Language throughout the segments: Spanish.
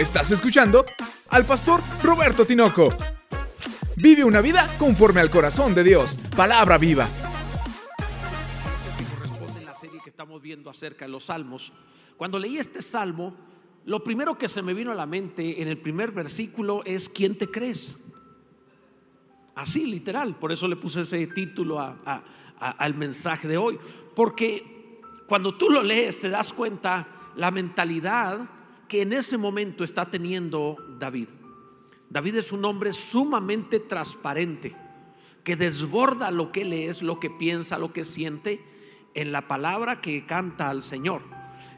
Estás escuchando al pastor Roberto Tinoco. Vive una vida conforme al corazón de Dios. Palabra viva. corresponde la serie que estamos viendo acerca de los salmos. Cuando leí este salmo, lo primero que se me vino a la mente en el primer versículo es ¿quién te crees? Así, literal. Por eso le puse ese título al mensaje de hoy. Porque cuando tú lo lees te das cuenta la mentalidad que en ese momento está teniendo David. David es un hombre sumamente transparente, que desborda lo que él es, lo que piensa, lo que siente en la palabra que canta al Señor.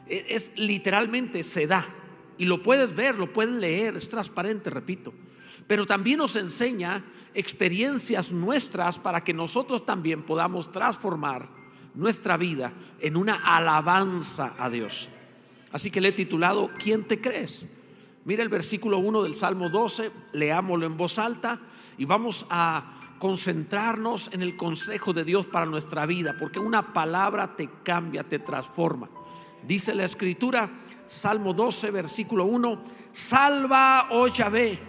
Es, es literalmente se da y lo puedes ver, lo puedes leer, es transparente, repito. Pero también nos enseña experiencias nuestras para que nosotros también podamos transformar nuestra vida en una alabanza a Dios. Así que le he titulado ¿Quién te crees? Mira el versículo 1 del Salmo 12, leámoslo en voz alta y vamos a concentrarnos en el consejo de Dios para nuestra vida, porque una palabra te cambia, te transforma. Dice la escritura, Salmo 12, versículo 1, salva, oh Yahvé,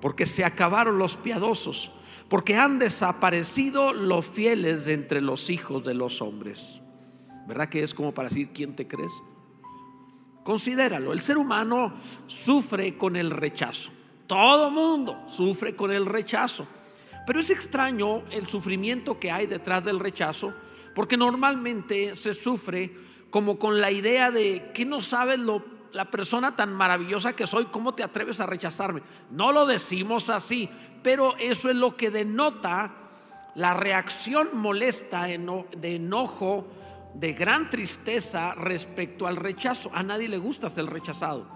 porque se acabaron los piadosos, porque han desaparecido los fieles de entre los hijos de los hombres. ¿Verdad que es como para decir, ¿quién te crees? Considéralo, el ser humano sufre con el rechazo. Todo mundo sufre con el rechazo. Pero es extraño el sufrimiento que hay detrás del rechazo, porque normalmente se sufre como con la idea de que no sabes lo, la persona tan maravillosa que soy, ¿cómo te atreves a rechazarme? No lo decimos así, pero eso es lo que denota la reacción molesta de enojo de gran tristeza respecto al rechazo. A nadie le gusta ser rechazado.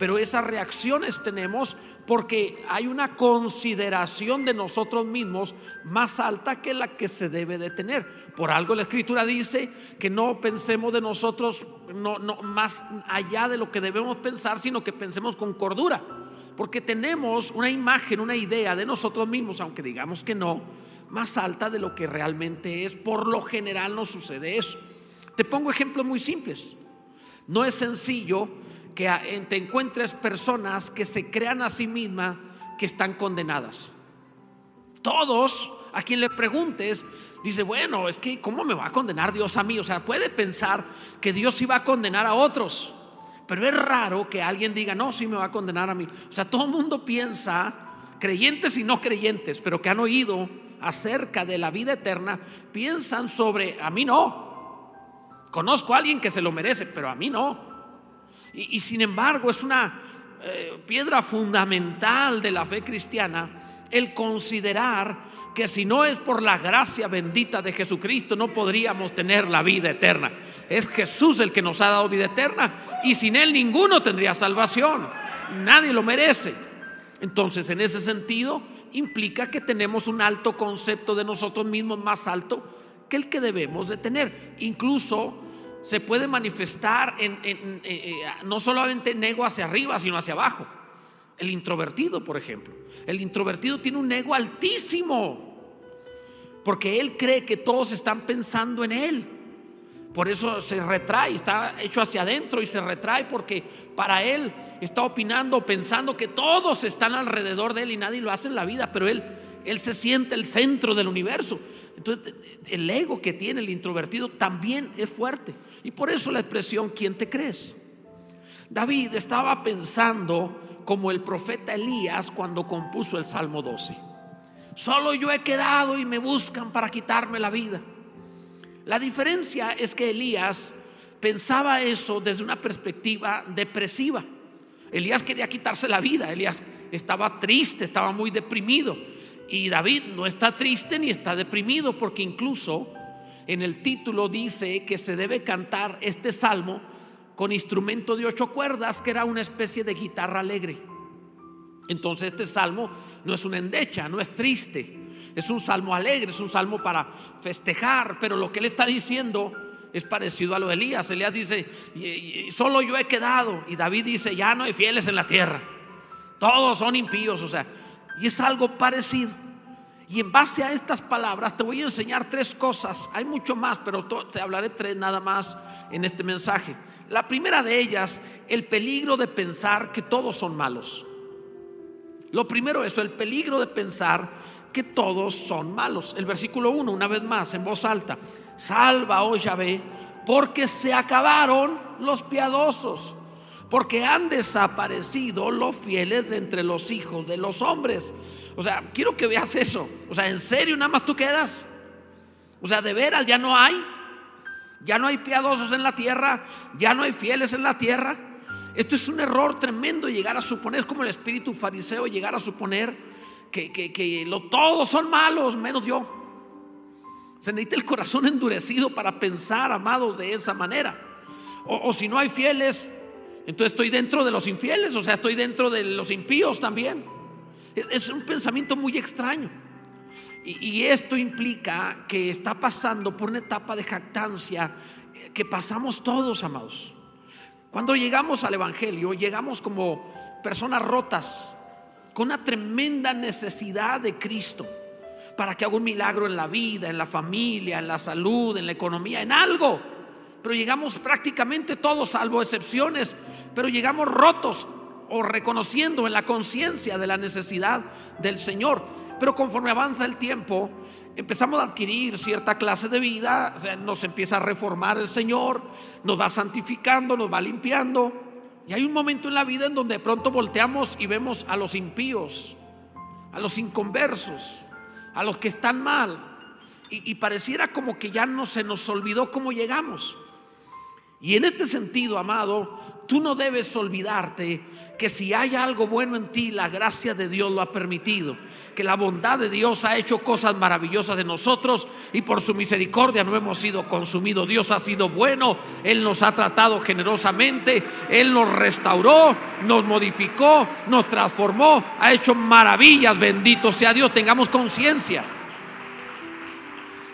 Pero esas reacciones tenemos porque hay una consideración de nosotros mismos más alta que la que se debe de tener. Por algo la escritura dice que no pensemos de nosotros no, más allá de lo que debemos pensar, sino que pensemos con cordura. Porque tenemos una imagen, una idea de nosotros mismos, aunque digamos que no, más alta de lo que realmente es. Por lo general no sucede eso. Te pongo ejemplos muy simples. No es sencillo que te encuentres personas que se crean a sí mismas que están condenadas. Todos, a quien le preguntes, dice, bueno, es que ¿cómo me va a condenar Dios a mí? O sea, puede pensar que Dios iba a condenar a otros. Pero es raro que alguien diga, no, sí me va a condenar a mí. O sea, todo el mundo piensa, creyentes y no creyentes, pero que han oído acerca de la vida eterna, piensan sobre, a mí no. Conozco a alguien que se lo merece, pero a mí no. Y, sin embargo es una eh, piedra fundamental de la fe cristiana el considerar que si no es por la gracia bendita de Jesucristo no podríamos tener la vida eterna. Es Jesús el que nos ha dado vida eterna y sin Él ninguno tendría salvación. Nadie lo merece. Entonces, en ese sentido, implica que tenemos un alto concepto de nosotros mismos más alto que el que debemos de tener. Incluso se puede manifestar en, en- eh, eh, no solamente en ego hacia arriba, sino hacia abajo. El introvertido, por ejemplo. El introvertido tiene un ego altísimo, porque él cree que todos están pensando en él. Por eso se retrae, está hecho hacia adentro y se retrae porque para él está opinando, pensando que todos están alrededor de él y nadie lo hace en la vida, pero él, él se siente el centro del universo. Entonces el ego que tiene el introvertido también es fuerte. Y por eso la expresión, ¿quién te crees? David estaba pensando como el profeta Elías cuando compuso el Salmo 12. Solo yo he quedado y me buscan para quitarme la vida. La diferencia es que Elías pensaba eso desde una perspectiva depresiva. Elías quería quitarse la vida, Elías estaba triste, estaba muy deprimido. Y David no está triste ni está deprimido porque incluso en el título dice que se debe cantar este salmo con instrumento de ocho cuerdas, que era una especie de guitarra alegre. Entonces este salmo no es una endecha, no es triste, es un salmo alegre, es un salmo para festejar, pero lo que él está diciendo es parecido a lo de Elías. Elías dice, "Y- y- solo yo he quedado, y David dice, ya no hay fieles en la tierra, todos son impíos, o sea, y es algo parecido. Y en base a estas palabras te voy a enseñar tres cosas. Hay mucho más, pero te hablaré tres nada más en este mensaje. La primera de ellas, el peligro de pensar que todos son malos. Lo primero eso, el peligro de pensar que todos son malos. El versículo 1, una vez más, en voz alta. Salva, oh Yahvé, porque se acabaron los piadosos, porque han desaparecido los fieles de entre los hijos de los hombres. O sea, quiero que veas eso. O sea, ¿en serio nada más tú quedas? O sea, de veras ya no hay. Ya no hay piadosos en la tierra. Ya no hay fieles en la tierra. Esto es un error tremendo llegar a suponer. Es como el espíritu fariseo llegar a suponer que, que, lo, todos son malos, menos yo. Se necesita el corazón endurecido para pensar, amados, de esa manera. O si no hay fieles, entonces estoy dentro de los infieles, o sea, estoy dentro de los impíos también. Es un pensamiento muy extraño. Y, esto implica que está pasando por una etapa de jactancia eh, que pasamos todos, amados. Cuando llegamos al Evangelio, llegamos como personas rotas, con una tremenda necesidad de Cristo, para que haga un milagro en la vida, en la familia, en la salud, en la economía, en algo. Pero llegamos prácticamente todos, salvo excepciones, pero llegamos rotos, o reconociendo en la conciencia de la necesidad del Señor. Pero conforme avanza el tiempo, empezamos a adquirir cierta clase de vida, nos empieza a reformar el Señor, nos va santificando, nos va limpiando. Y hay un momento en la vida en donde de pronto volteamos y vemos a los impíos, a los inconversos, a los que están mal. Y, y pareciera como que ya no se nos olvidó cómo llegamos. Y en este sentido, amado, tú no debes olvidarte que si hay algo bueno en ti, la gracia de Dios lo ha permitido. Que la bondad de Dios ha hecho cosas maravillosas de nosotros y por su misericordia no hemos sido consumidos. Dios ha sido bueno, Él nos ha tratado generosamente, Él nos restauró, nos modificó, nos transformó, ha hecho maravillas. Bendito sea Dios, tengamos conciencia.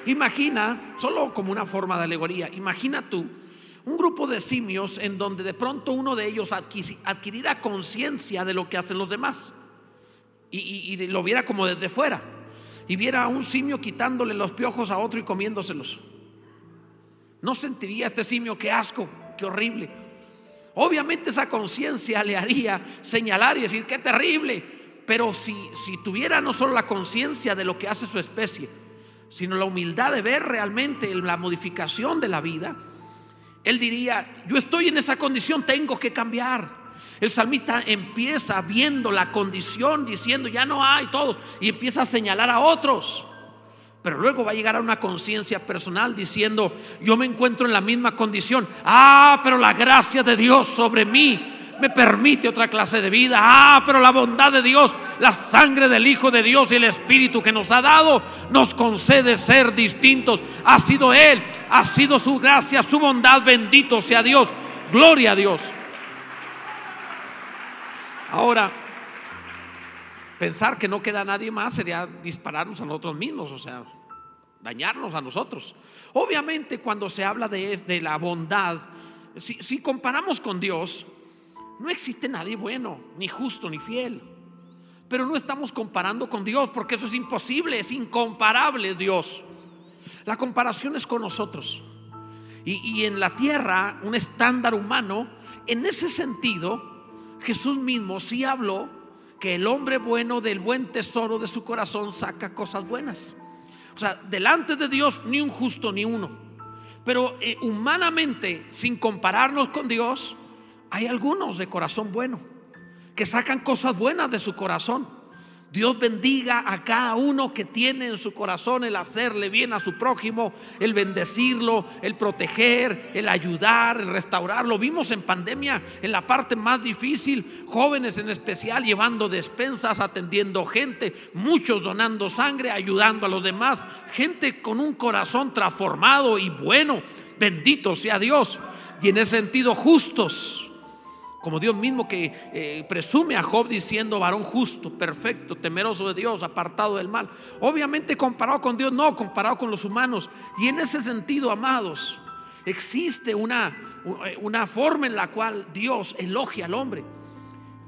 Imagina, solo como una forma de alegoría, imagina tú un grupo de simios en donde de pronto uno de ellos adquiriera conciencia de lo que hacen los demás y, lo viera como desde fuera y viera a un simio quitándole los piojos a otro y comiéndoselos. No sentiría este simio qué asco, qué horrible. Obviamente esa conciencia le haría señalar y decir qué terrible. Pero si, si tuviera no solo la conciencia de lo que hace su especie, sino la humildad de ver realmente la modificación de la vida, él diría, yo estoy en esa condición, tengo que cambiar. El salmista empieza viendo la condición, diciendo, ya no hay todos, y empieza a señalar a otros. Pero luego va a llegar a una conciencia personal diciendo, yo me encuentro en la misma condición. Ah, pero la gracia de Dios sobre mí me permite otra clase de vida. Ah, pero la bondad de Dios, la sangre del Hijo de Dios y el Espíritu que nos ha dado, nos concede ser distintos. Ha sido Él, ha sido su gracia, su bondad. Bendito sea Dios. Gloria a Dios. Ahora, pensar que no queda nadie más sería dispararnos a nosotros mismos, o sea, dañarnos a nosotros. Obviamente cuando se habla de, la bondad, si comparamos con Dios, no existe nadie bueno, ni justo, ni fiel. Pero no estamos comparando con Dios, porque eso es imposible, es incomparable Dios. La comparación es con nosotros. Y, en la tierra, un estándar humano, en ese sentido, Jesús mismo sí habló que el hombre bueno del buen tesoro de su corazón saca cosas buenas. O sea, delante de Dios ni un justo ni uno. Pero eh, humanamente, sin compararnos con Dios, hay algunos de corazón bueno que sacan cosas buenas de su corazón. Dios bendiga a cada uno que tiene en su corazón el hacerle bien a su prójimo, el bendecirlo, el proteger, el ayudar, el restaurarlo. Vimos en pandemia, en la parte más difícil, jóvenes en especial llevando despensas, atendiendo gente, muchos donando sangre, ayudando a los demás, gente con un corazón transformado y bueno. Bendito sea Dios. Y en ese sentido justos como Dios mismo que eh, presume a Job diciendo varón justo, perfecto, temeroso de Dios, apartado del mal. Obviamente comparado con Dios, no, comparado con los humanos. Y en ese sentido, amados, existe una, una forma en la cual Dios elogia al hombre.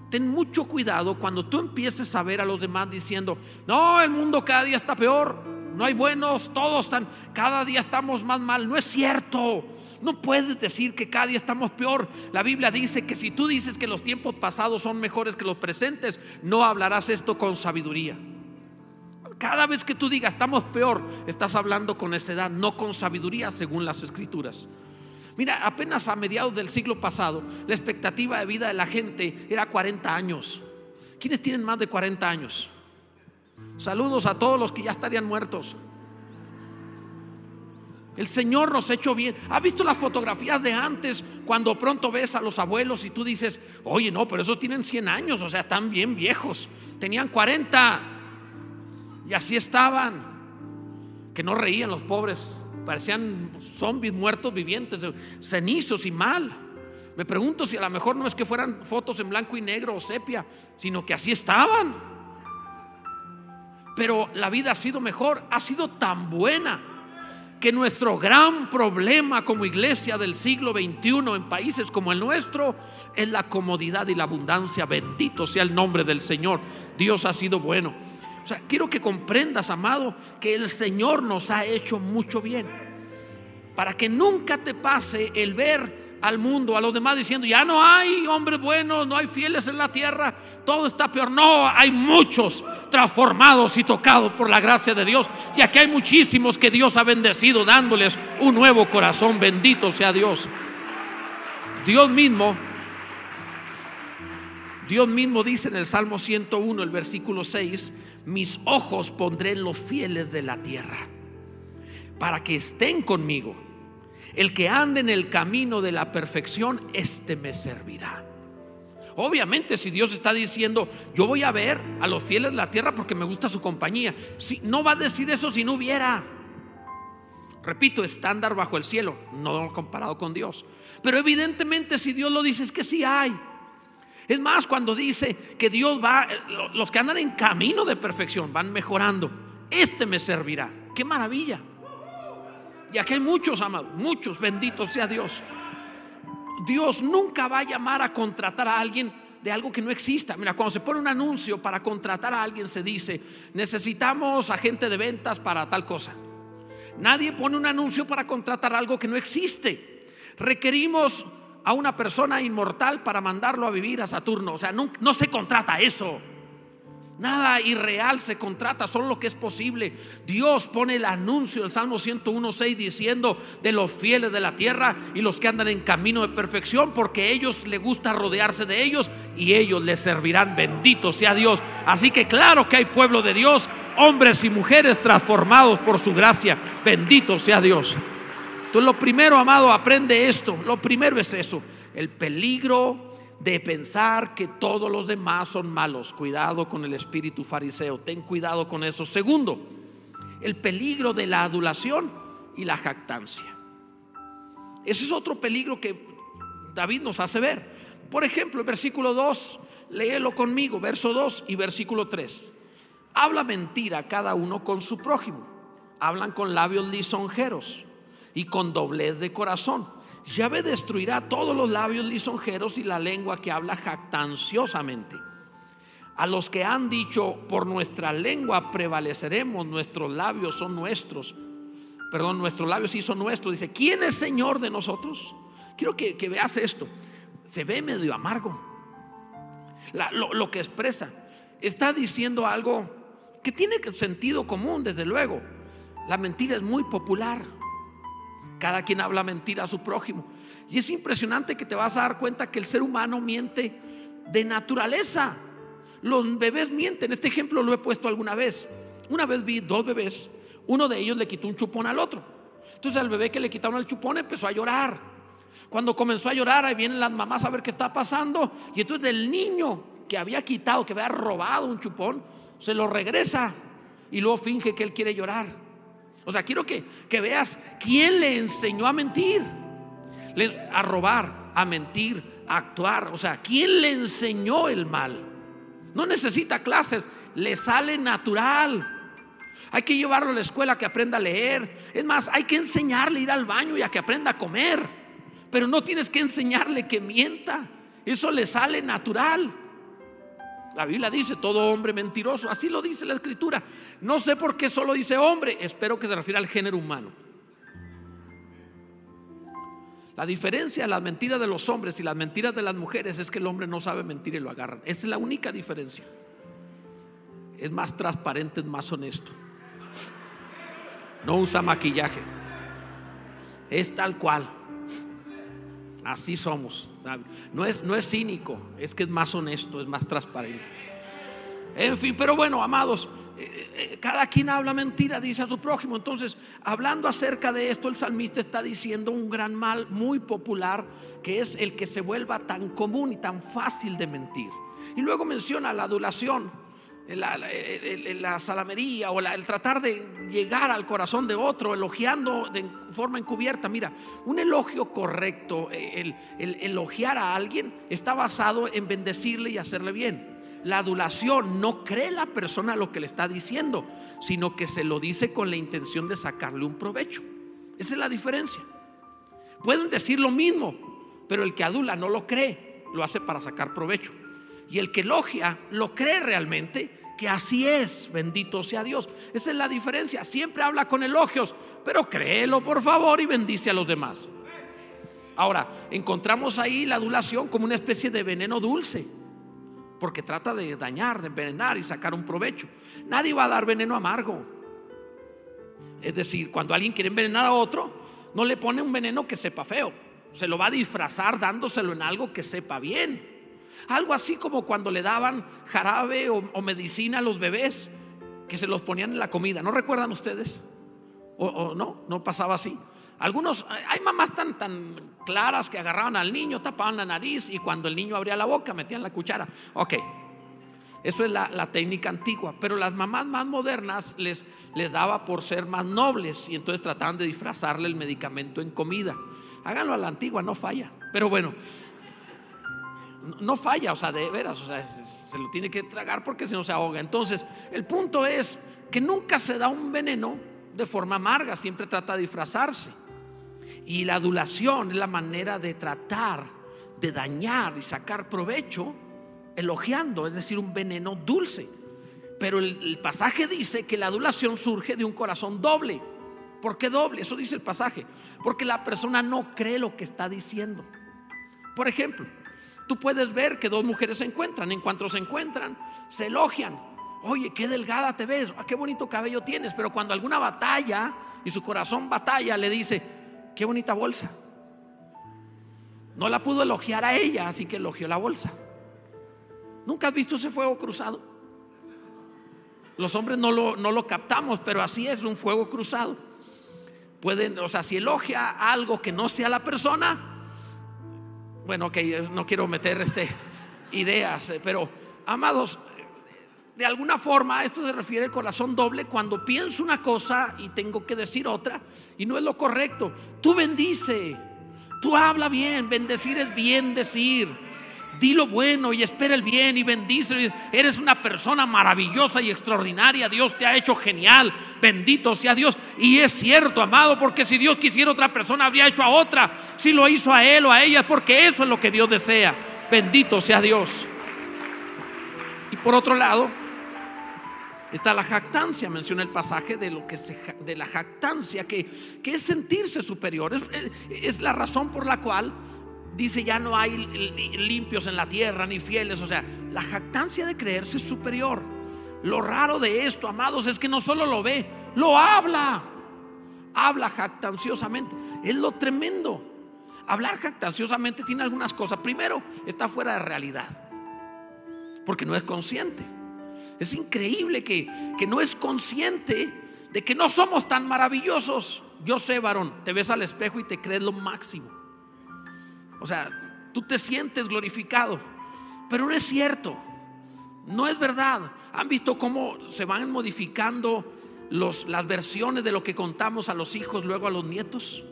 ten mucho cuidado cuando tú empieces a ver a los demás diciendo, no, el mundo cada día está peor, no hay buenos, todos están, cada día estamos más mal. No es cierto. No puedes decir que cada día estamos peor. La Biblia dice que si tú dices que los tiempos pasados son mejores que los presentes, no hablarás esto con sabiduría. Cada vez que tú digas estamos peor, estás hablando con necedad, no con sabiduría según las escrituras. Mira, apenas a mediados del siglo pasado, la expectativa de vida de la gente era 40 años. ¿Quiénes tienen más de 40 años? Saludos a todos los que ya estarían muertos. El Señor nos ha hecho bien. ¿Ha visto las fotografías de antes cuando pronto ves a los abuelos y tú dices, oye, no, pero esos tienen 100 años, o sea, están bien viejos. Tenían 40 y así estaban. Que no reían los pobres, parecían zombies muertos vivientes, cenizos y mal. Me pregunto si a lo mejor no es que fueran fotos en blanco y negro o sepia, sino que así estaban. Pero la vida ha sido mejor, ha sido tan buena que nuestro gran problema como iglesia del siglo XXI en países como el nuestro es la comodidad y la abundancia. Bendito sea el nombre del Señor. Dios ha sido bueno. O sea, quiero que comprendas, amado, que el Señor nos ha hecho mucho bien. Para que nunca te pase el ver al mundo, a los demás diciendo, ya no hay hombres buenos, no hay fieles en la tierra, todo está peor. No, hay muchos transformados y tocados por la gracia de Dios. Y aquí hay muchísimos que Dios ha bendecido dándoles un nuevo corazón. Bendito sea Dios. Dios mismo, Dios mismo dice en el Salmo 101, el versículo 6, mis ojos pondré en los fieles de la tierra, para que estén conmigo el que ande en el camino de la perfección, este me servirá. Obviamente, si Dios está diciendo, yo voy a ver a los fieles de la tierra porque me gusta su compañía, si, no va a decir eso si no hubiera. Repito, estándar bajo el cielo, no comparado con Dios. Pero evidentemente, si Dios lo dice, es que sí hay. Es más, cuando dice que Dios va, los que andan en camino de perfección van mejorando, este me servirá. Qué maravilla. Y aquí hay muchos, amados, muchos, bendito sea Dios. Dios nunca va a llamar a contratar a alguien de algo que no exista. Mira, cuando se pone un anuncio para contratar a alguien, se dice, necesitamos agente de ventas para tal cosa. Nadie pone un anuncio para contratar algo que no existe. Requerimos a una persona inmortal para mandarlo a vivir a Saturno. O sea, no, no se contrata eso. Nada irreal se contrata, solo lo que es posible. Dios pone el anuncio del Salmo 101.6 diciendo de los fieles de la tierra y los que andan en camino de perfección, porque ellos les gusta rodearse de ellos y ellos les servirán. Bendito sea Dios. Así que claro que hay pueblo de Dios, hombres y mujeres transformados por su gracia. Bendito sea Dios. Entonces lo primero, amado, aprende esto. Lo primero es eso, el peligro de pensar que todos los demás son malos. Cuidado con el espíritu fariseo, ten cuidado con eso. Segundo, el peligro de la adulación y la jactancia. Ese es otro peligro que David nos hace ver. Por ejemplo, el versículo 2, léelo conmigo, verso 2 y versículo 3. Habla mentira cada uno con su prójimo. Hablan con labios lisonjeros y con doblez de corazón Yahvé destruirá todos los labios lisonjeros y la lengua que habla jactanciosamente. A los que han dicho, por nuestra lengua prevaleceremos, nuestros labios son nuestros. Perdón, nuestros labios sí son nuestros. Dice, ¿quién es Señor de nosotros? Quiero que, veas esto. Se ve medio amargo. lo, lo que expresa. Está diciendo algo que tiene sentido común, desde luego. La mentira es muy popular. Cada quien habla mentira a su prójimo. Y es impresionante que te vas a dar cuenta que el ser humano miente de naturaleza. Los bebés mienten. Este ejemplo lo he puesto alguna vez. Una vez vi dos bebés. Uno de ellos le quitó un chupón al otro. Entonces al bebé que le quitaron el chupón empezó a llorar. Cuando comenzó a llorar, ahí vienen las mamás a ver qué está pasando. Y entonces el niño que había quitado, que había robado un chupón, se lo regresa y luego finge que él quiere llorar. O sea, quiero que, veas quién le enseñó a mentir, a robar, a mentir, a actuar. O sea, quién le enseñó el mal. No necesita clases, le sale natural. Hay que llevarlo a la escuela que aprenda a leer. Es más, hay que enseñarle a ir al baño y a que aprenda a comer. Pero no tienes que enseñarle que mienta. Eso le sale natural. La Biblia dice todo hombre mentiroso, así lo dice la escritura. No sé por qué solo dice hombre, espero que se refiera al género humano. La diferencia de las mentiras de los hombres y las mentiras de las mujeres es que el hombre no sabe mentir y lo agarran. Esa es la única diferencia. Es más transparente, es más honesto. No usa maquillaje. Es tal cual. Así somos. No, es, no es cínico, es que es más honesto, es más transparente. En fin, pero bueno, amados, eh, eh, cada quien habla mentira, dice a su prójimo. Entonces, hablando acerca de esto, el salmista está diciendo un gran mal muy popular, que es el que se vuelva tan común y tan fácil de mentir. Y luego menciona la adulación la, salamería o el tratar de llegar al corazón de otro, elogiando de forma encubierta. Mira, un elogio correcto, eh, el, elogiar a alguien está basado en bendecirle y hacerle bien. La adulación no cree la persona lo que le está diciendo, sino que se lo dice con la intención de sacarle un provecho. Esa es la diferencia. Pueden decir lo mismo, pero el que adula no lo cree, lo hace para sacar provecho. Y el que elogia lo cree realmente que así es, bendito sea Dios. Esa es la diferencia. Siempre habla con elogios, pero créelo por favor y bendice a los demás. Ahora, encontramos ahí la adulación como una especie de veneno dulce, porque trata de dañar, de envenenar y sacar un provecho. Nadie va a dar veneno amargo. Es decir, cuando alguien quiere envenenar a otro, no le pone un veneno que sepa feo, se lo va a disfrazar dándoselo en algo que sepa bien. Algo así como cuando le daban jarabe o, medicina a los bebés, que se los ponían en la comida. ¿No recuerdan ustedes? ¿O, no? ¿No pasaba así? Algunos, hay mamás tan, tan claras que agarraban al niño, tapaban la nariz y cuando el niño abría la boca metían la cuchara. Ok, eso es la, técnica antigua. Pero las mamás más modernas les, les daba por ser más nobles y entonces trataban de disfrazarle el medicamento en comida. Háganlo a la antigua, no falla. Pero bueno, no falla, o sea, de veras, o sea, se lo tiene que tragar porque si no se ahoga. Entonces, el punto es que nunca se da un veneno de forma amarga, siempre trata de disfrazarse. Y la adulación es la manera de tratar de dañar y sacar provecho elogiando, es decir, un veneno dulce. Pero el, el pasaje dice que la adulación surge de un corazón doble. ¿Por qué doble? Eso dice el pasaje. Porque la persona no cree lo que está diciendo. Por ejemplo, Tú puedes ver que dos mujeres se encuentran. En cuanto se encuentran, se elogian. Oye, qué delgada te ves, ah, qué bonito cabello tienes. Pero cuando alguna batalla y su corazón batalla, le dice, qué bonita bolsa. No la pudo elogiar a ella, así que elogió la bolsa. ¿Nunca has visto ese fuego cruzado? Los hombres no lo, no lo captamos, pero así es un fuego cruzado. Pueden, o sea, si elogia algo que no sea la persona, bueno, ok, no quiero meter este, ideas, eh, pero amados, de alguna forma esto se refiere al corazón doble cuando pienso una cosa y tengo que decir otra y no es lo correcto. Tú bendice, tú habla bien, bendecir es bien decir. Di lo bueno y espera el bien y bendice. Eres una persona maravillosa y extraordinaria. Dios te ha hecho genial. Bendito sea Dios. Y es cierto, amado, porque si Dios quisiera otra persona, habría hecho a otra. Si lo hizo a él o a ella, porque eso es lo que Dios desea. Bendito sea Dios. Y por otro lado, está la jactancia. Menciona el pasaje de, lo que de la jactancia, que, que es sentirse superior. Es la razón por la cual dice ya no hay limpios en la tierra ni fieles. O sea, la jactancia de creerse superior. Lo raro de esto, amados, es que no solo lo ve, lo habla. Habla jactanciosamente. Es lo tremendo. Hablar jactanciosamente tiene algunas cosas. Primero, está fuera de realidad. Porque no es consciente. Es increíble que, que no es consciente de que no somos tan maravillosos. Yo sé, varón, te ves al espejo y te crees lo máximo. O sea, tú te sientes glorificado, pero no es cierto. No es verdad. ¿Han visto cómo se van modificando las versiones de lo que contamos a los hijos, luego a los nietos?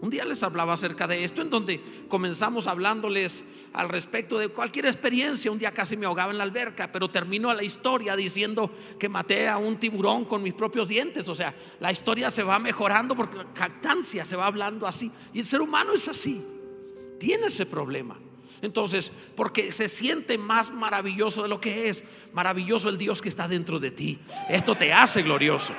Un día les hablaba acerca de esto, en donde comenzamos hablándoles al respecto de cualquier experiencia. Un día casi me ahogaba en la alberca, pero terminó la historia diciendo que maté a un tiburón con mis propios dientes. O sea, la historia se va mejorando porque la jactancia se va hablando así. Y el ser humano es así tiene ese problema. Entonces, porque se siente más maravilloso de lo que es. Maravilloso el Dios que está dentro de ti. Esto te hace glorioso.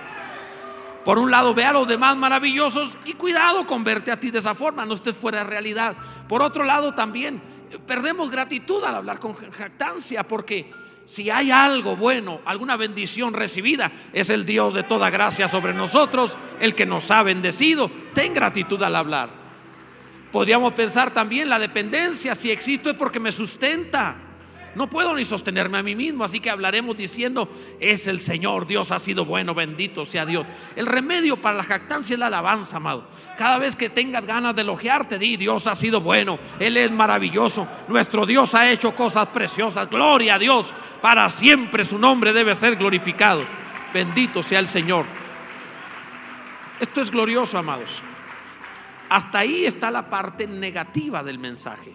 Por un lado, ve a los demás maravillosos y cuidado con verte a ti de esa forma, no estés fuera de realidad. Por otro lado, también perdemos gratitud al hablar con jactancia, porque si hay algo bueno, alguna bendición recibida, es el Dios de toda gracia sobre nosotros, el que nos ha bendecido. Ten gratitud al hablar. Podríamos pensar también la dependencia, si existo es porque me sustenta. No puedo ni sostenerme a mí mismo, así que hablaremos diciendo, es el Señor, Dios ha sido bueno, bendito sea Dios. El remedio para la jactancia es la alabanza, amado. Cada vez que tengas ganas de elogiarte, di, Dios ha sido bueno, Él es maravilloso, nuestro Dios ha hecho cosas preciosas, gloria a Dios, para siempre su nombre debe ser glorificado. Bendito sea el Señor. Esto es glorioso, amados. Hasta ahí está la parte negativa del mensaje.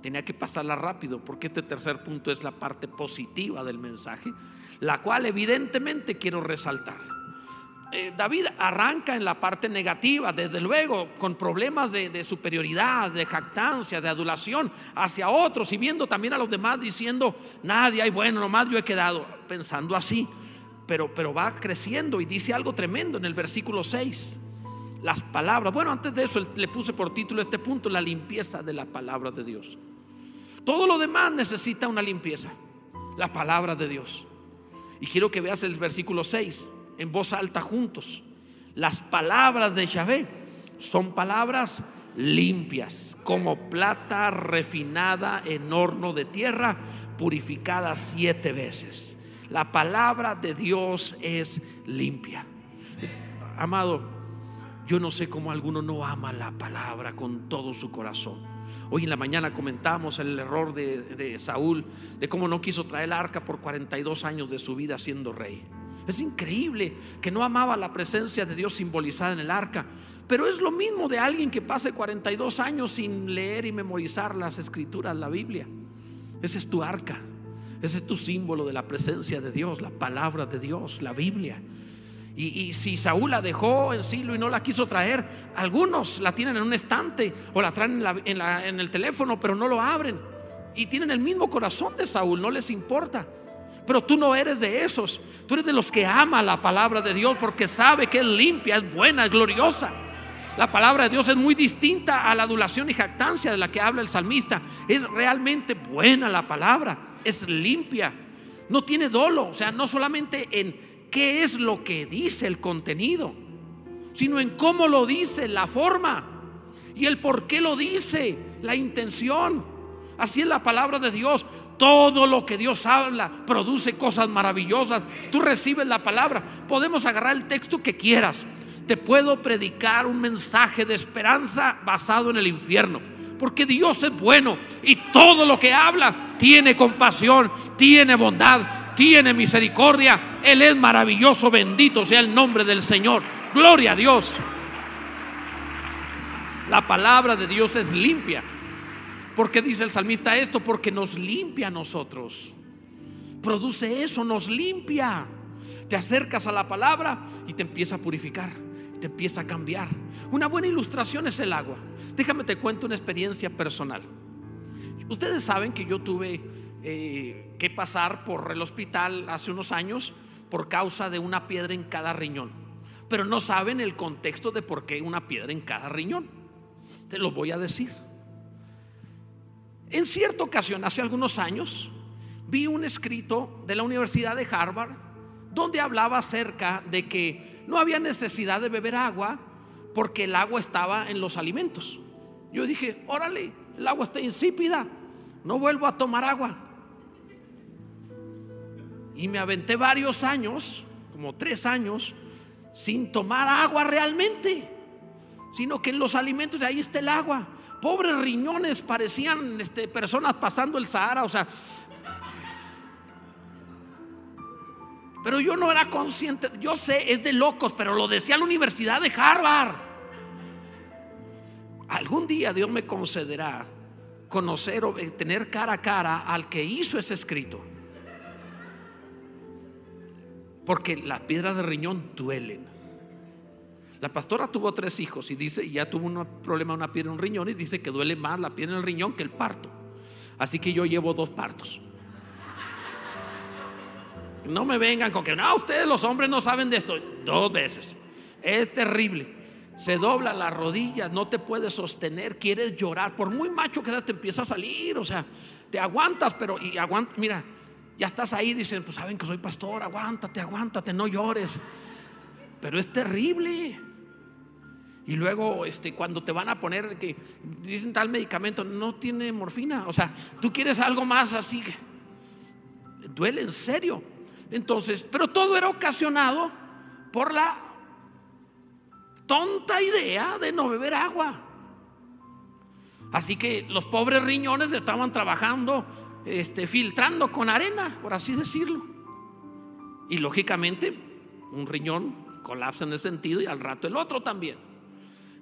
Tenía que pasarla rápido porque este tercer punto es la parte positiva del mensaje, la cual evidentemente quiero resaltar. Eh, David arranca en la parte negativa, desde luego, con problemas de, superioridad, de jactancia, de adulación hacia otros y viendo también a los demás diciendo, nadie hay bueno, nomás yo he quedado, pensando así, pero, pero va creciendo y dice algo tremendo en el versículo 6. Las palabras, bueno, antes de eso le puse por título este punto, la limpieza de la palabra de Dios. Todo lo demás necesita una limpieza. La palabra de Dios. Y quiero que veas el versículo 6 en voz alta juntos. Las palabras de Yahvé son palabras limpias, como plata refinada en horno de tierra, purificada siete veces. La palabra de Dios es limpia. Amado, yo no sé cómo alguno no ama la palabra con todo su corazón. Hoy en la mañana comentamos el error de, Saúl, de cómo no quiso traer el arca por 42 años de su vida siendo rey. Es increíble que no amaba la presencia de Dios simbolizada en el arca. Pero es lo mismo de alguien que pase 42 años sin leer y memorizar las escrituras, la Biblia. Ese es tu arca. Ese es tu símbolo de la presencia de Dios, la palabra de Dios, la Biblia. Y, si Saúl la dejó en Silo y no la quiso traer, algunos la tienen en un estante o la traen en, el teléfono, pero no lo abren. Y tienen el mismo corazón de Saúl, no les importa. Pero tú no eres de esos. Tú eres de los que ama la palabra de Dios porque sabe que es limpia, es buena, es gloriosa. La palabra de Dios es muy distinta a la adulación y jactancia de la que habla el salmista. Es realmente buena la palabra, es limpia, no tiene dolo. O sea, no solamente en qué es lo que dice el contenido, sino en cómo lo dice, la forma y el por qué lo dice, la intención. Así es la palabra de Dios. Todo lo que Dios habla produce cosas maravillosas. Tú recibes la palabra. Podemos agarrar el texto que quieras. Te puedo predicar un mensaje de esperanza basado en el infierno. Porque Dios es bueno y todo lo que habla tiene compasión, tiene bondad, tiene misericordia. Él es maravilloso, bendito sea el nombre del Señor. Gloria a Dios. La palabra de Dios es limpia. ¿Por qué dice el salmista esto? Porque nos limpia a nosotros. Produce eso, nos limpia. Te acercas a la palabra y te empieza a purificar, te empieza a cambiar. Una buena ilustración es el agua. Déjame te cuento una experiencia personal. Ustedes saben que yo tuve eh, que pasar por el hospital hace unos años por causa de una piedra en cada riñón. Pero no saben el contexto de por qué una piedra en cada riñón. Te lo voy a decir. En cierta ocasión, hace algunos años, vi un escrito de la Universidad de Harvard donde hablaba acerca de que no había necesidad de beber agua porque el agua estaba en los alimentos. Yo dije, órale, el agua está insípida, no vuelvo a tomar agua. Y me aventé varios años, como tres años, sin tomar agua realmente, sino que en los alimentos de ahí está el agua. Pobres riñones parecían este, personas pasando el Sahara, o sea. Pero yo no era consciente, yo sé, es de locos, pero lo decía la Universidad de Harvard. Algún día Dios me concederá conocer o eh, tener cara a cara al que hizo ese escrito. Porque las piedras de riñón duelen. La pastora tuvo tres hijos y dice, ya tuvo un problema, una piedra en un riñón y dice que duele más la piedra en el riñón que el parto. Así que yo llevo dos partos. No me vengan con que, no, ustedes los hombres no saben de esto. Dos veces. Es terrible. Se dobla la rodilla, no te puedes sostener, quieres llorar. Por muy macho que seas, te empieza a salir. O sea, te aguantas, pero y aguanta. Mira, ya estás ahí, dicen, pues saben que soy pastor, aguántate, aguántate, no llores. Pero es terrible. Y luego, este, cuando te van a poner que dicen tal medicamento, no tiene morfina. O sea, tú quieres algo más así. Duele en serio. Entonces, pero todo era ocasionado por la tonta idea de no beber agua. Así que los pobres riñones estaban trabajando, este, filtrando con arena, por así decirlo. Y lógicamente, un riñón colapsa en ese sentido y al rato el otro también.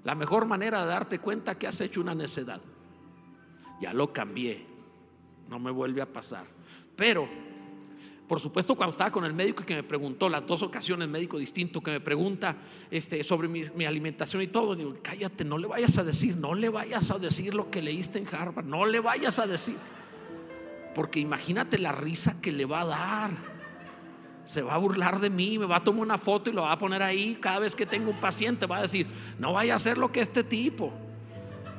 La mejor manera de darte cuenta que has hecho una necedad. Ya lo cambié. No me vuelve a pasar. Pero por supuesto, cuando estaba con el médico que me preguntó, las dos ocasiones, médico distinto, que me pregunta este, sobre mi, alimentación y todo, digo, cállate, no le vayas a decir, no le vayas a decir lo que leíste en Harvard, no le vayas a decir. Porque imagínate la risa que le va a dar. Se va a burlar de mí, me va a tomar una foto y lo va a poner ahí. Cada vez que tengo un paciente va a decir, no vaya a hacer lo que este tipo,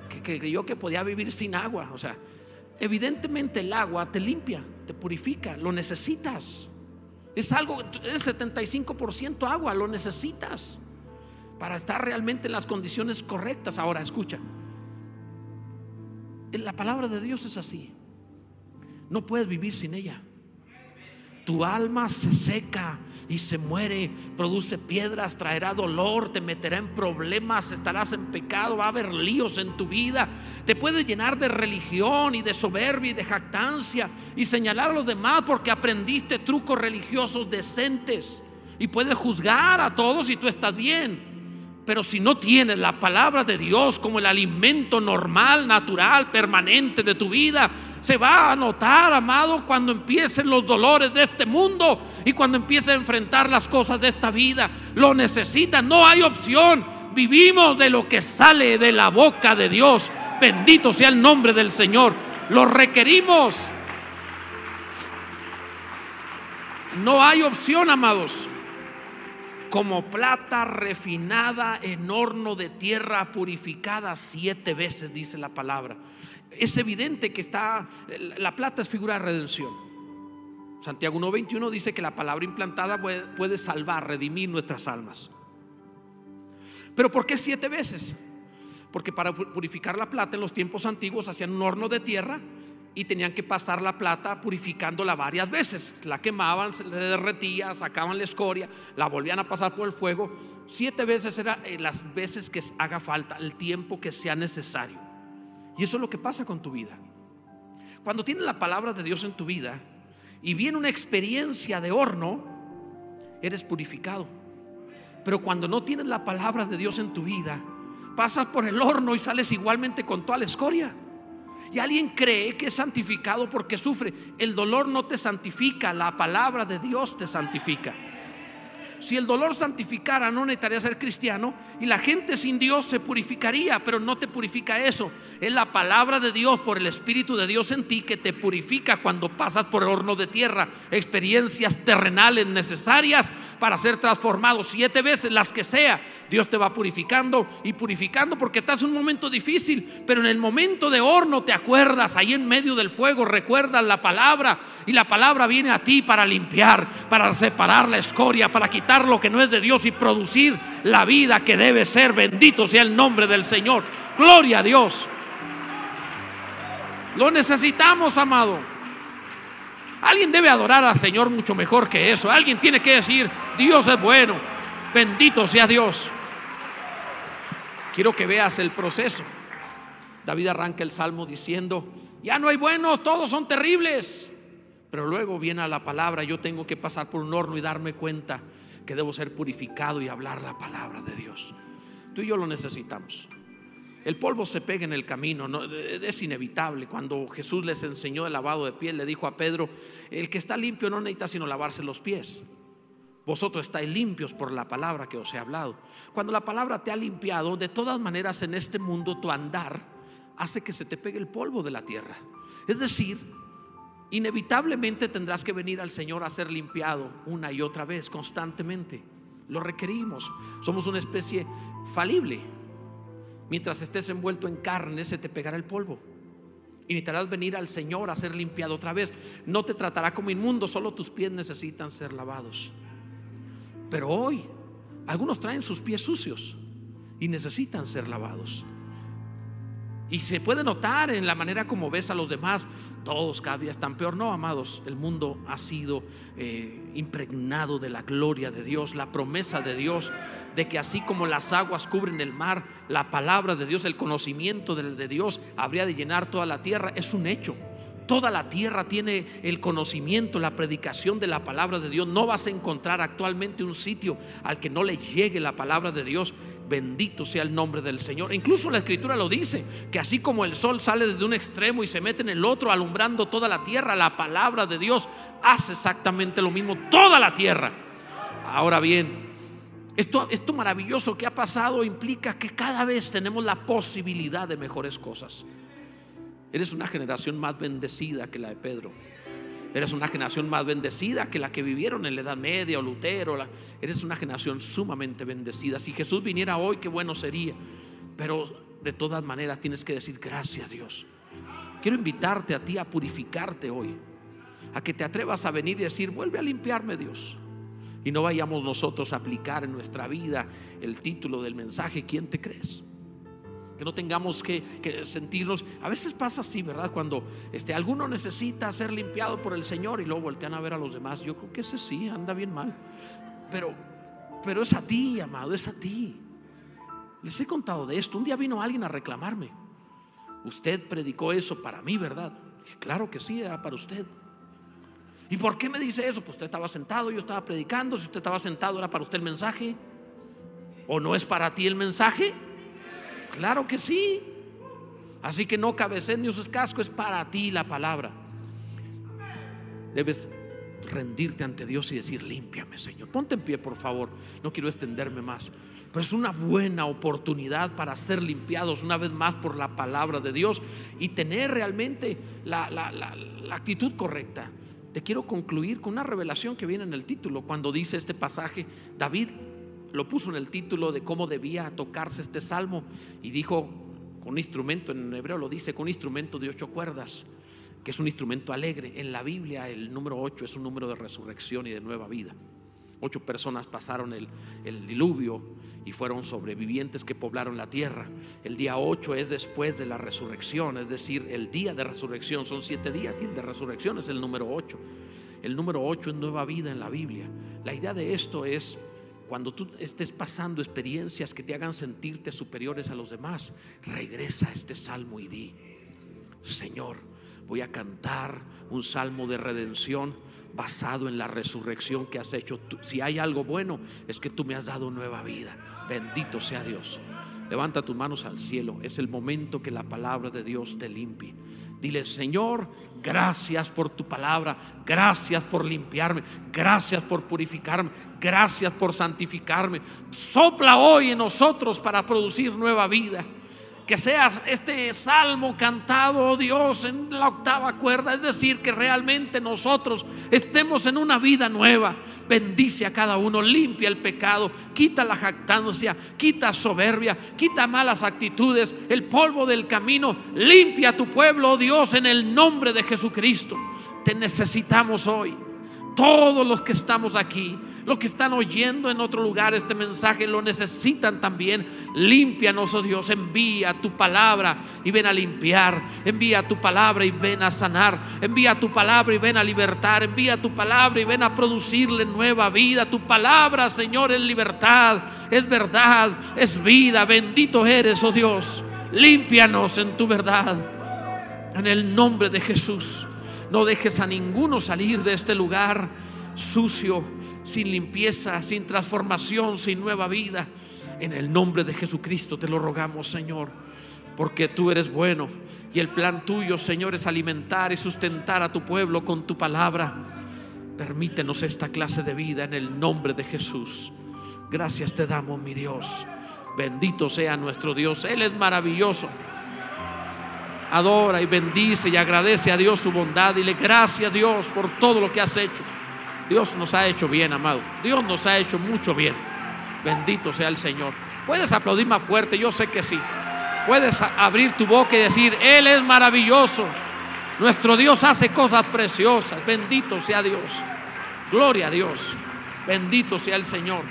que, creyó que podía vivir sin agua. O sea, evidentemente el agua te limpia, te purifica, lo necesitas. Es algo, es 75% agua, lo necesitas para estar realmente en las condiciones correctas. Ahora, escucha, la palabra de Dios es así. No puedes vivir sin ella. Tu alma se seca y se muere, produce piedras, traerá dolor, te meterá en problemas, estarás en pecado, va a haber líos en tu vida, te puede llenar de religión y de soberbia y de jactancia y señalar a los demás porque aprendiste trucos religiosos decentes. Y puedes juzgar a todos si tú estás bien. Pero si no tienes la palabra de Dios como el alimento normal, natural, permanente de tu vida, se va a notar, amado, cuando empiecen los dolores de este mundo y cuando empiece a enfrentar las cosas de esta vida. Lo necesita, no hay opción. Vivimos de lo que sale de la boca de Dios. Bendito sea el nombre del Señor. Lo requerimos. No hay opción, amados. Como plata refinada en horno de tierra purificada siete veces, dice la palabra es evidente que está, la plata es figura de redención. Santiago 1.21 dice que la palabra implantada puede, salvar, redimir nuestras almas. Pero ¿por qué siete veces? Porque para purificar la plata en los tiempos antiguos hacían un horno de tierra y tenían que pasar la plata purificándola varias veces. La quemaban, se le derretía, sacaban la escoria, la volvían a pasar por el fuego. Siete veces era eh, las veces que haga falta, el tiempo que sea necesario. Y eso es lo que pasa con tu vida. Cuando tienes la palabra de Dios en tu vida y viene una experiencia de horno, eres purificado. Pero cuando no tienes la palabra de Dios en tu vida, pasas por el horno y sales igualmente con toda la escoria. Y alguien cree que es santificado porque sufre. El dolor no te santifica, la palabra de Dios te santifica. Si el dolor santificara, no necesitaría ser cristiano y la gente sin Dios se purificaría, pero no te purifica eso. Es la palabra de Dios por el Espíritu de Dios en ti que te purifica cuando pasas por el horno de tierra. Experiencias terrenales necesarias para ser transformado siete veces, las que sea. Dios te va purificando y purificando porque estás en un momento difícil, pero en el momento de horno te acuerdas, ahí en medio del fuego recuerdas la palabra y la palabra viene a ti para limpiar, para separar la escoria, para quitar lo que no es de Dios y producir la vida que debe ser. Bendito sea el nombre del Señor. Gloria a Dios. Lo necesitamos, amado. Alguien debe adorar al Señor mucho mejor que eso. Alguien tiene que decir, Dios es bueno. Bendito sea Dios. Quiero que veas el proceso. David arranca el salmo diciendo, ya no hay buenos, todos son terribles. Pero luego viene la palabra, yo tengo que pasar por un horno y darme cuenta que debo ser purificado y hablar la palabra de Dios. Tú y yo lo necesitamos. El polvo se pega en el camino, es inevitable. Cuando Jesús les enseñó el lavado de piel, le dijo a Pedro, el que está limpio no necesita sino lavarse los pies. Vosotros estáis limpios por la palabra que os he hablado. Cuando la palabra te ha limpiado, de todas maneras en este mundo tu andar hace que se te pegue el polvo de la tierra. Es decir, inevitablemente tendrás que venir al Señor a ser limpiado una y otra vez, constantemente. Lo requerimos. Somos una especie falible. Mientras estés envuelto en carne, se te pegará el polvo. Y necesitarás venir al Señor a ser limpiado otra vez. No te tratará como inmundo, solo tus pies necesitan ser lavados. Pero hoy, algunos traen sus pies sucios y necesitan ser lavados. Y se puede notar en la manera como ves a los demás. Todos cada día están peor. No, amados, el mundo ha sido eh, impregnado de la gloria de Dios, la promesa de Dios, de que así como las aguas cubren el mar, la palabra de Dios, el conocimiento de, de Dios habría de llenar toda la tierra. Es un hecho. Toda la tierra tiene el conocimiento, la predicación de la palabra de Dios. No vas a encontrar actualmente un sitio al que no le llegue la palabra de Dios. Bendito sea el nombre del Señor. Incluso la escritura lo dice, que así como el sol sale desde un extremo y se mete en el otro, alumbrando toda la tierra, la palabra de Dios hace exactamente lo mismo, toda la tierra. Ahora bien, esto, esto maravilloso que ha pasado implica que cada vez tenemos la posibilidad de mejores cosas. Eres una generación más bendecida que la de Pedro. Eres una generación más bendecida que la que vivieron en la Edad Media o Lutero. eres una generación sumamente bendecida. Si Jesús viniera hoy, qué bueno sería. Pero de todas maneras tienes que decir gracias Dios. Quiero invitarte a ti a purificarte hoy. A que te atrevas a venir y decir, vuelve a limpiarme Dios. Y no vayamos nosotros a aplicar en nuestra vida el título del mensaje, ¿quién te crees? Que no tengamos que, sentirnos. A veces pasa así, ¿verdad? Cuando este, alguno necesita ser limpiado por el Señor y luego voltean a ver a los demás. Yo creo que ese sí anda bien mal. Pero, pero es a ti, amado, es a ti. Les he contado de esto. Un día vino alguien a reclamarme. Usted predicó eso para mí, ¿verdad? claro que sí, era para usted. ¿Y por qué me dice eso? Pues usted estaba sentado, yo estaba predicando. Si usted estaba sentado, era para usted el mensaje. ¿O no es para ti el mensaje? Claro que sí. Así que no cabecen ni uses casco, es para ti la palabra. Debes rendirte ante Dios y decir, límpiame, Señor. Ponte en pie, por favor. No quiero extenderme más. Pero es una buena oportunidad para ser limpiados una vez más por la palabra de Dios y tener realmente la, la actitud correcta. Te quiero concluir con una revelación que viene en el título. Cuando dice este pasaje, David lo puso en el título de cómo debía tocarse este salmo y dijo con instrumento, en hebreo lo dice, con instrumento de ocho cuerdas, que es un instrumento alegre. En la Biblia el número ocho es un número de resurrección y de nueva vida. Ocho personas pasaron el, el, diluvio y fueron sobrevivientes que poblaron la tierra. El día ocho es después de la resurrección, es decir, el día de resurrección son siete días y el de resurrección es el número ocho. El número ocho es nueva vida en la Biblia. La idea de esto es cuando tú estés pasando experiencias que te hagan sentirte superiores a los demás, regresa a este salmo y di, Señor, voy a cantar un salmo de redención basado en la resurrección que has hecho. Si hay algo bueno, es que tú me has dado nueva vida. Bendito sea Dios. Levanta tus manos al cielo. Es el momento que la palabra de Dios te limpie. Dile, Señor, gracias por tu palabra, gracias por limpiarme, gracias por purificarme, gracias por santificarme. Sopla hoy en nosotros para producir nueva vida que seas este salmo cantado, oh Dios, en la octava cuerda, es decir, que realmente nosotros estemos en una vida nueva. Bendice a cada uno, limpia el pecado, quita la jactancia, quita soberbia, quita malas actitudes, el polvo del camino, limpia a tu pueblo, oh Dios, en el nombre de Jesucristo. Te necesitamos hoy, todos los que estamos aquí los que están oyendo en otro lugar este mensaje lo necesitan también. Límpianos, oh Dios, envía tu palabra y ven a limpiar. Envía tu palabra y ven a sanar. Envía tu palabra y ven a libertar. Envía tu palabra y ven a producirle nueva vida. Tu palabra, Señor, es libertad, es verdad, es vida. Bendito eres, oh Dios. Límpianos en tu verdad. En el nombre de Jesús. No dejes a ninguno salir de este lugar sucio sin limpieza, sin transformación, sin nueva vida. En el nombre de Jesucristo te lo rogamos, Señor, porque tú eres bueno y el plan tuyo, Señor, es alimentar y sustentar a tu pueblo con tu palabra. Permítenos esta clase de vida en el nombre de Jesús. Gracias te damos, mi Dios. Bendito sea nuestro Dios. Él es maravilloso. adora y bendice y agradece a Dios su bondad. Y le gracias a Dios por todo lo que has hecho. Dios nos ha hecho bien, amado. Dios nos ha hecho mucho bien. Bendito sea el Señor. Puedes aplaudir más fuerte, yo sé que sí. Puedes abrir tu boca y decir, Él es maravilloso. Nuestro Dios hace cosas preciosas. Bendito sea Dios. Gloria a Dios. Bendito sea el Señor.